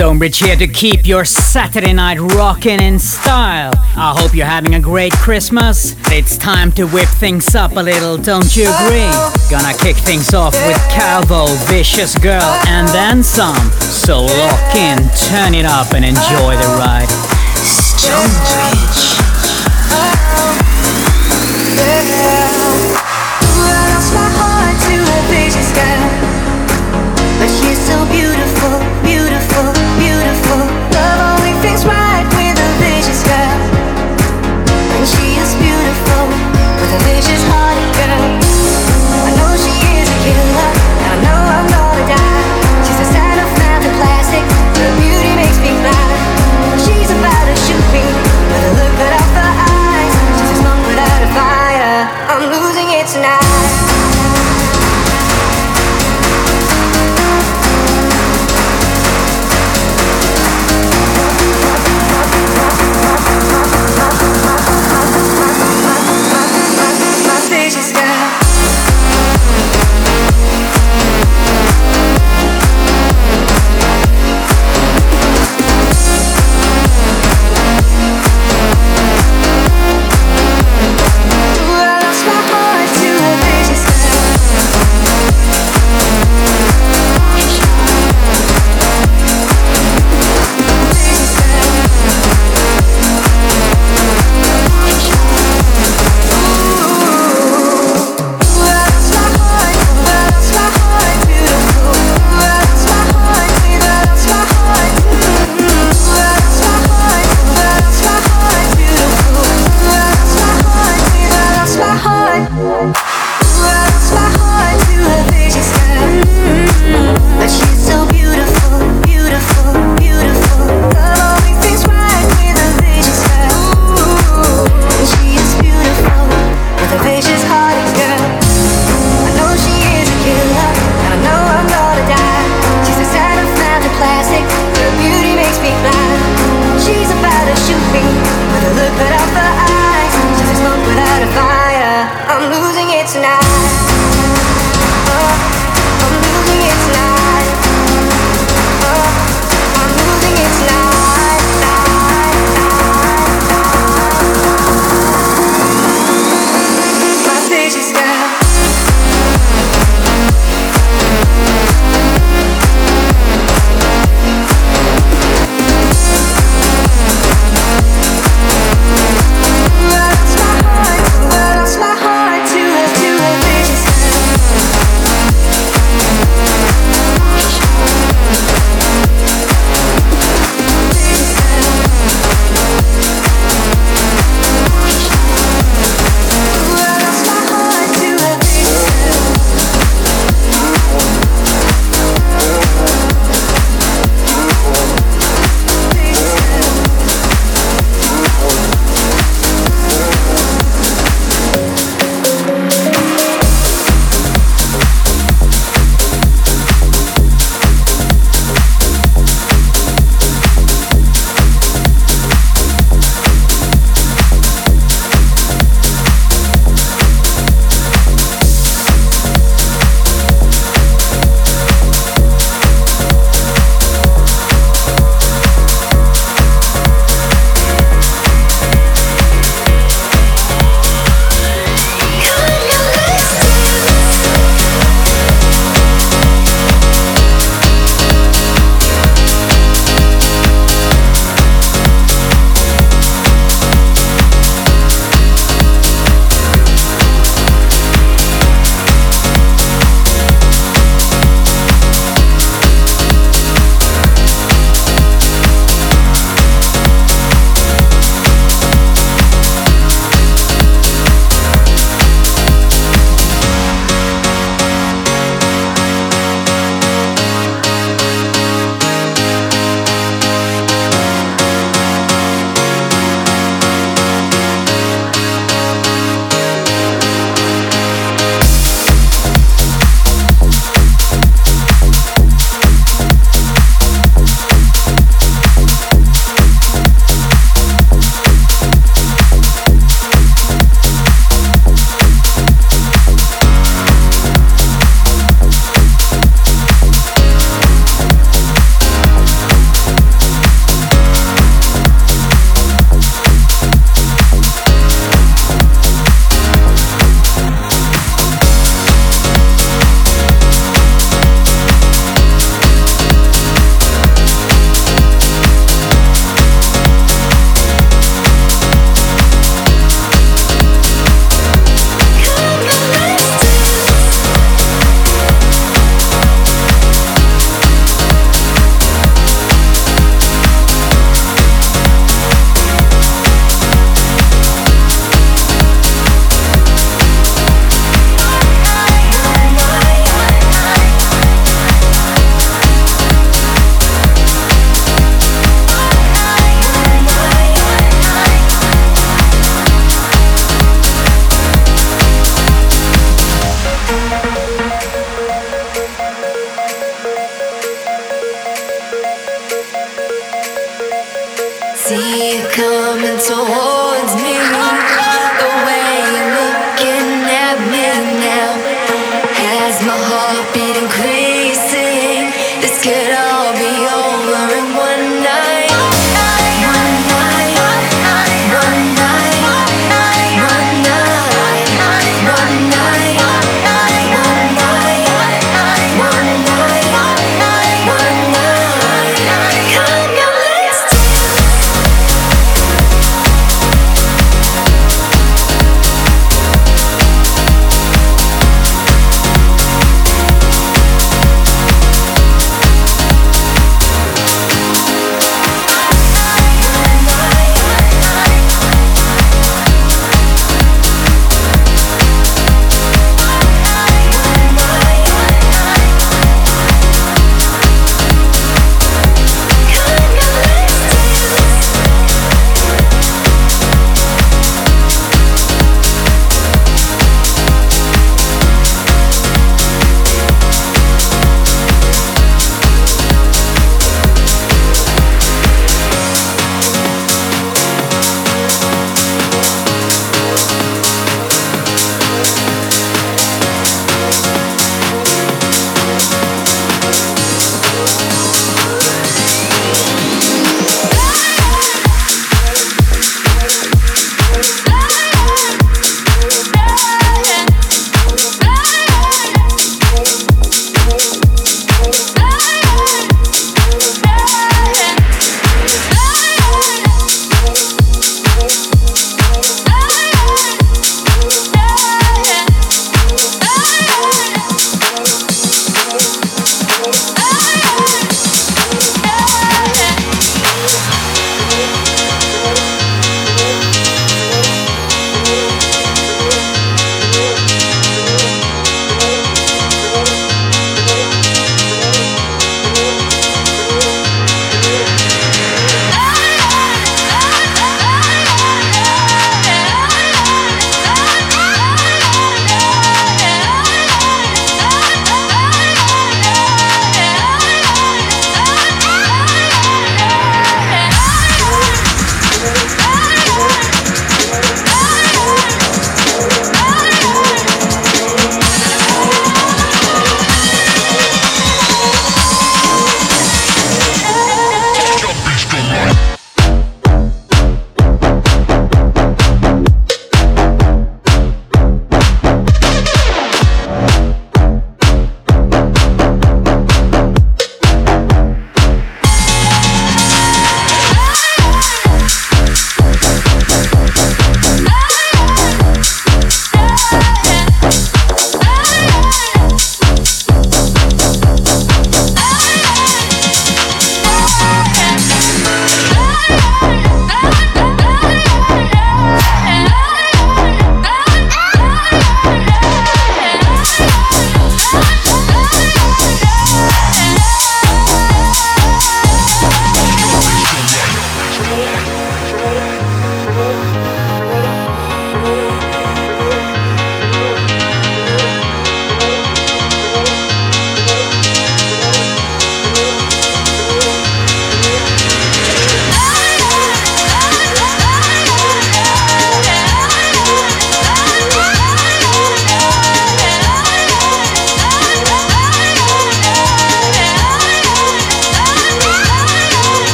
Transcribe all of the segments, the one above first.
Stonebridge here to keep your Saturday night rocking in style. I hope you're having a great Christmas. It's time to whip things up a little, don't you agree? Gonna kick things off with Calvo, Vicious Girl, and then some. So lock in, turn it up, and enjoy the ride. Stonebridge. Yeah. Ooh, I lost my heart to a vicious girl.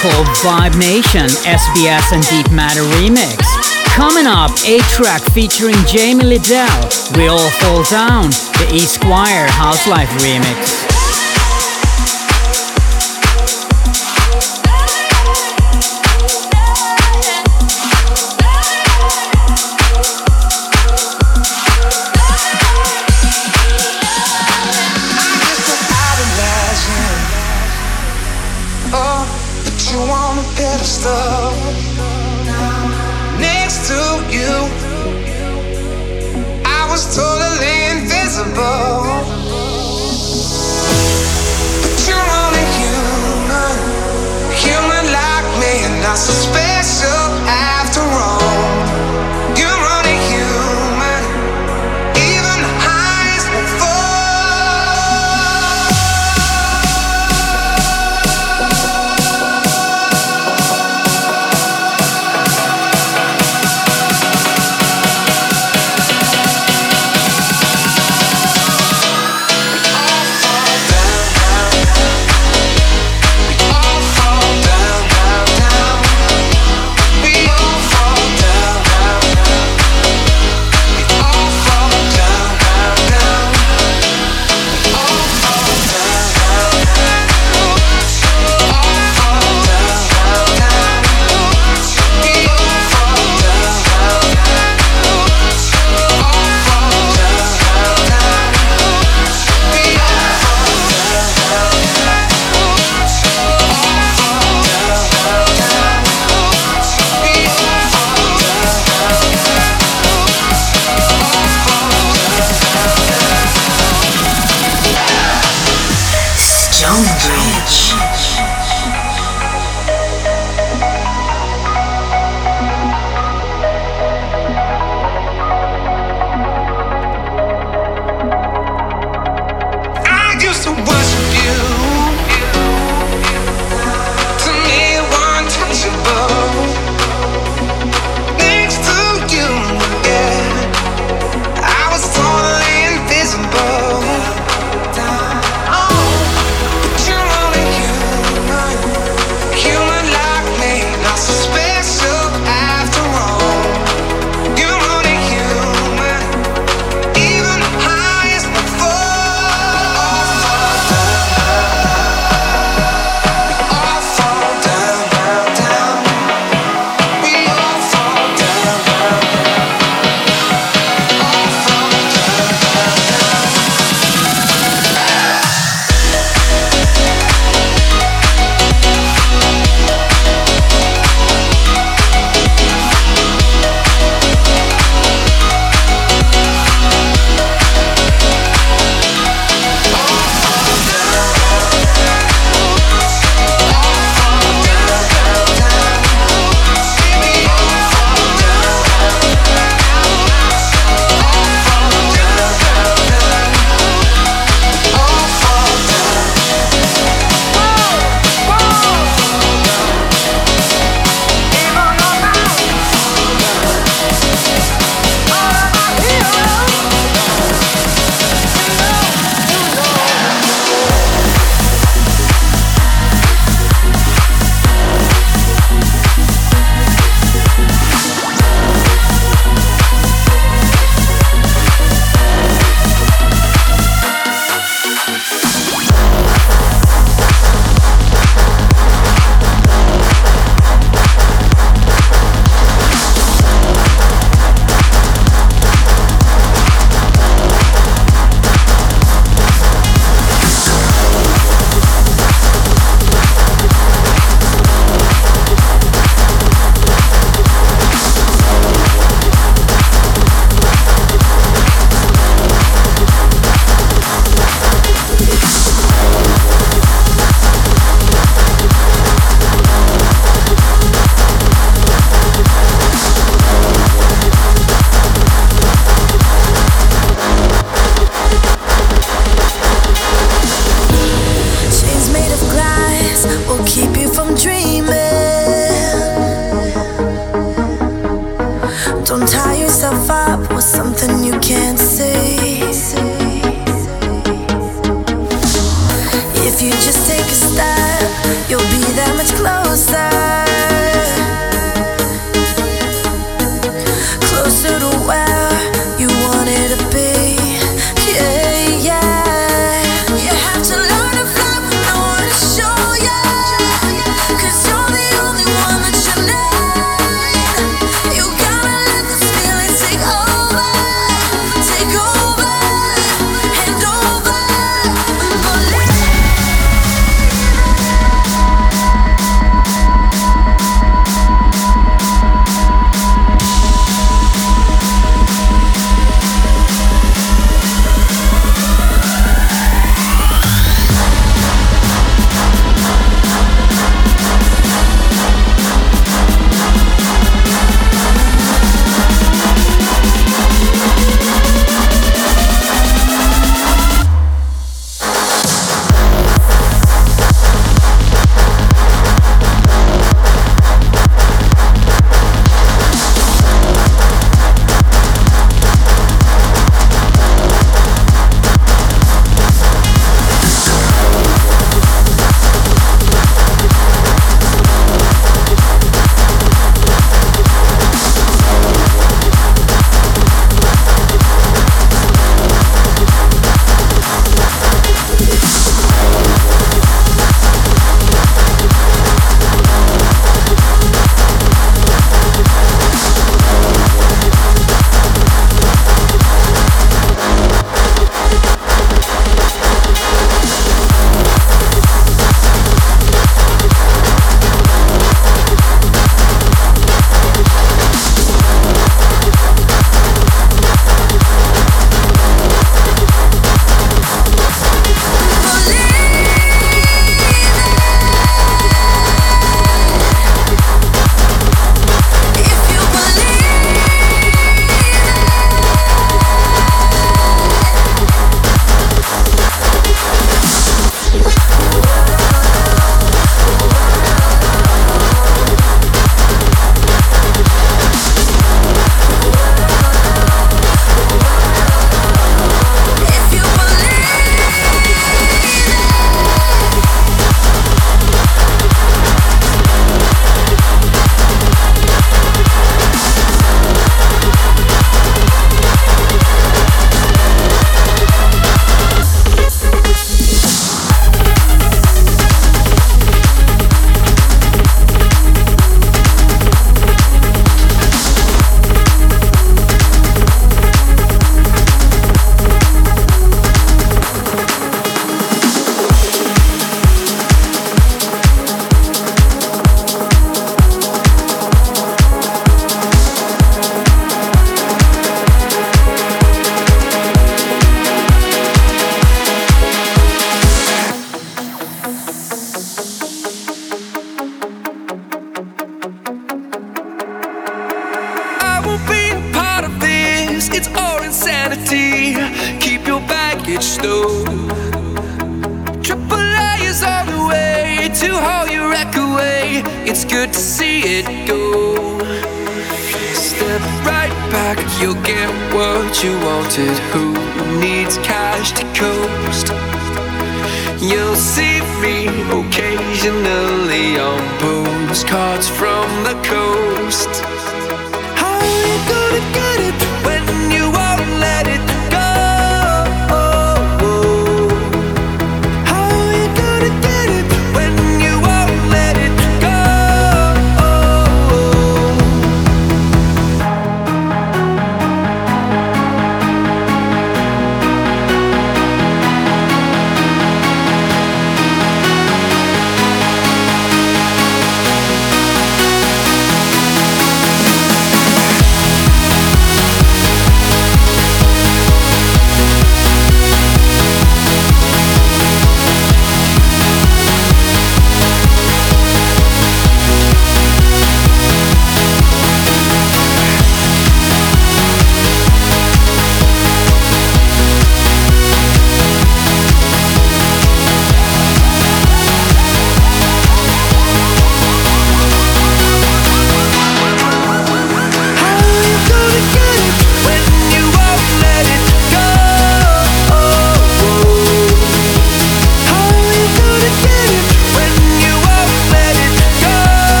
Called Vibe Nation, SBS and Deep Matter remix. Coming up, a track featuring Jamie Lidell, We All Fall Down, the E Squire House Life remix.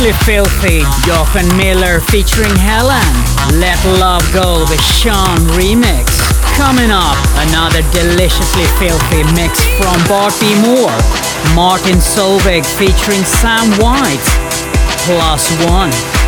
Deliciously filthy. Jochen Miller featuring Helen. Let Love Go with Sean remix. Coming up, another deliciously filthy mix from Bart B More. Martin Solveig featuring Sam White. Plus one.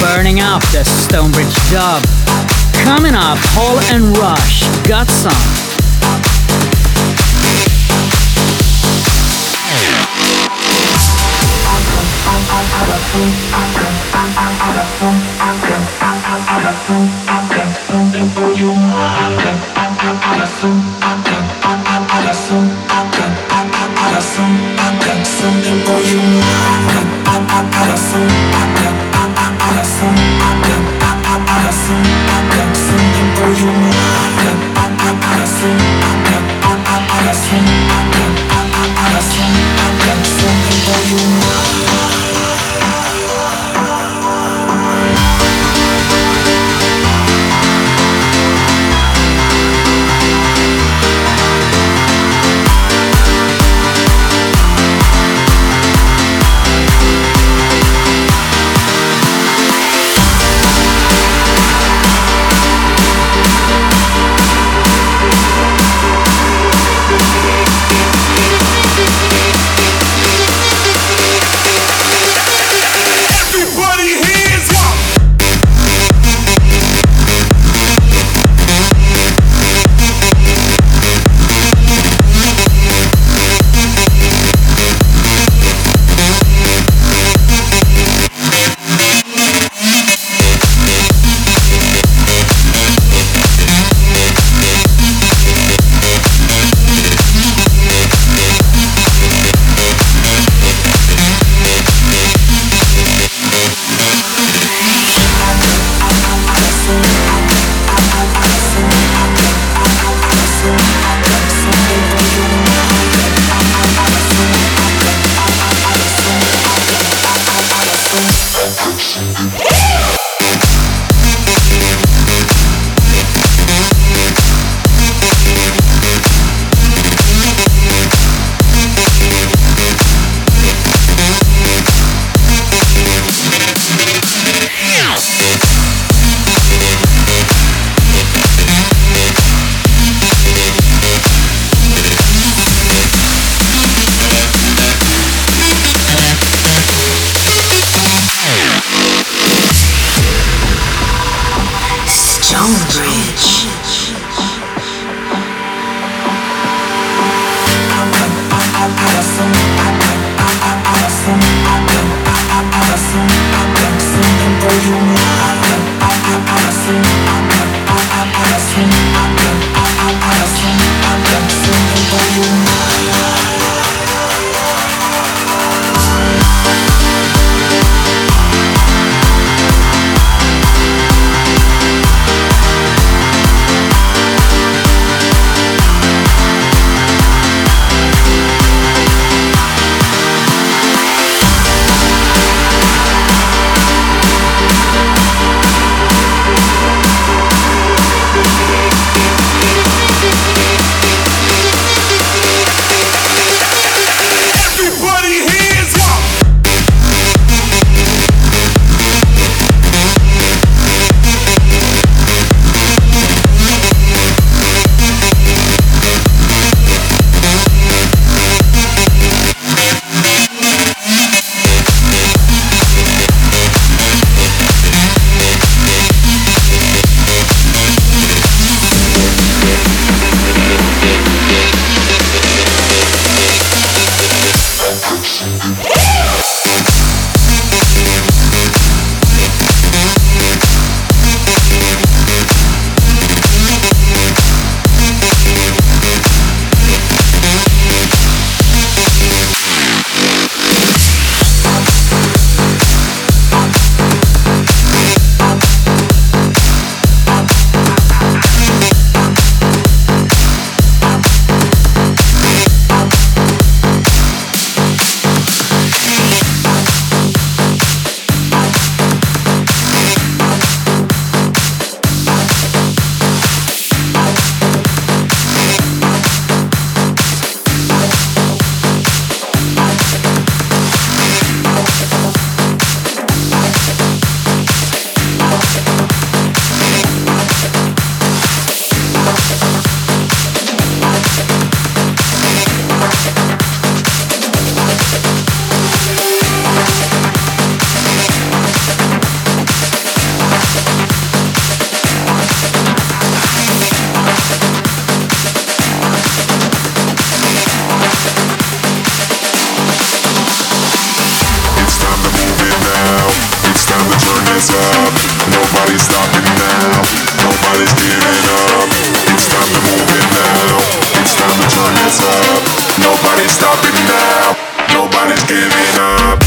Burning up the Stonebridge dub. Coming up, Paul and Rush, got some. Nobody's stopping now. Nobody's giving up. It's time to move it now. It's time to turn this up. Nobody's stopping now. Nobody's giving up.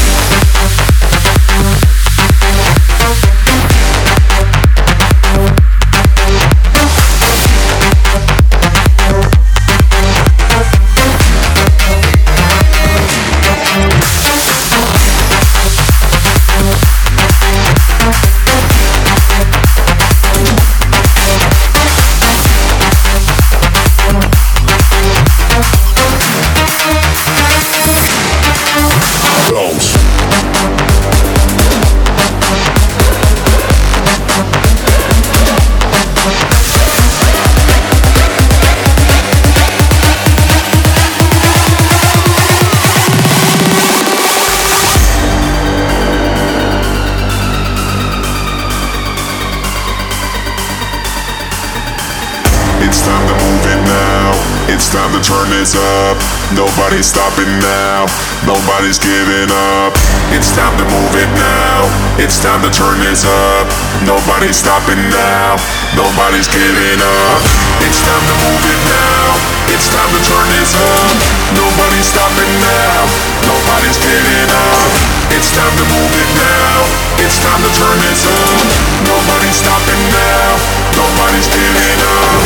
Nobody's stopping now. Nobody's giving up. It's time to move it now. It's time to turn this up. Nobody's stopping now. Nobody's giving up. It's time to move it now. It's time to turn this up. Nobody's stopping now. Nobody's giving up. It's time to move it now. It's time to turn this up. Nobody's stopping now. Nobody's giving up.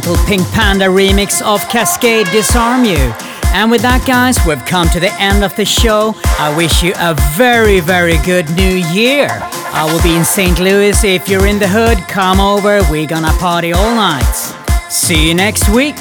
Monumental Pink Panda remix of Kaskade Disarm You. And with that, guys, we've come to the end of the show. I wish you a very, very good new year. I will be in St. Louis. If you're in the hood, come over. We're gonna party all night. See you next week.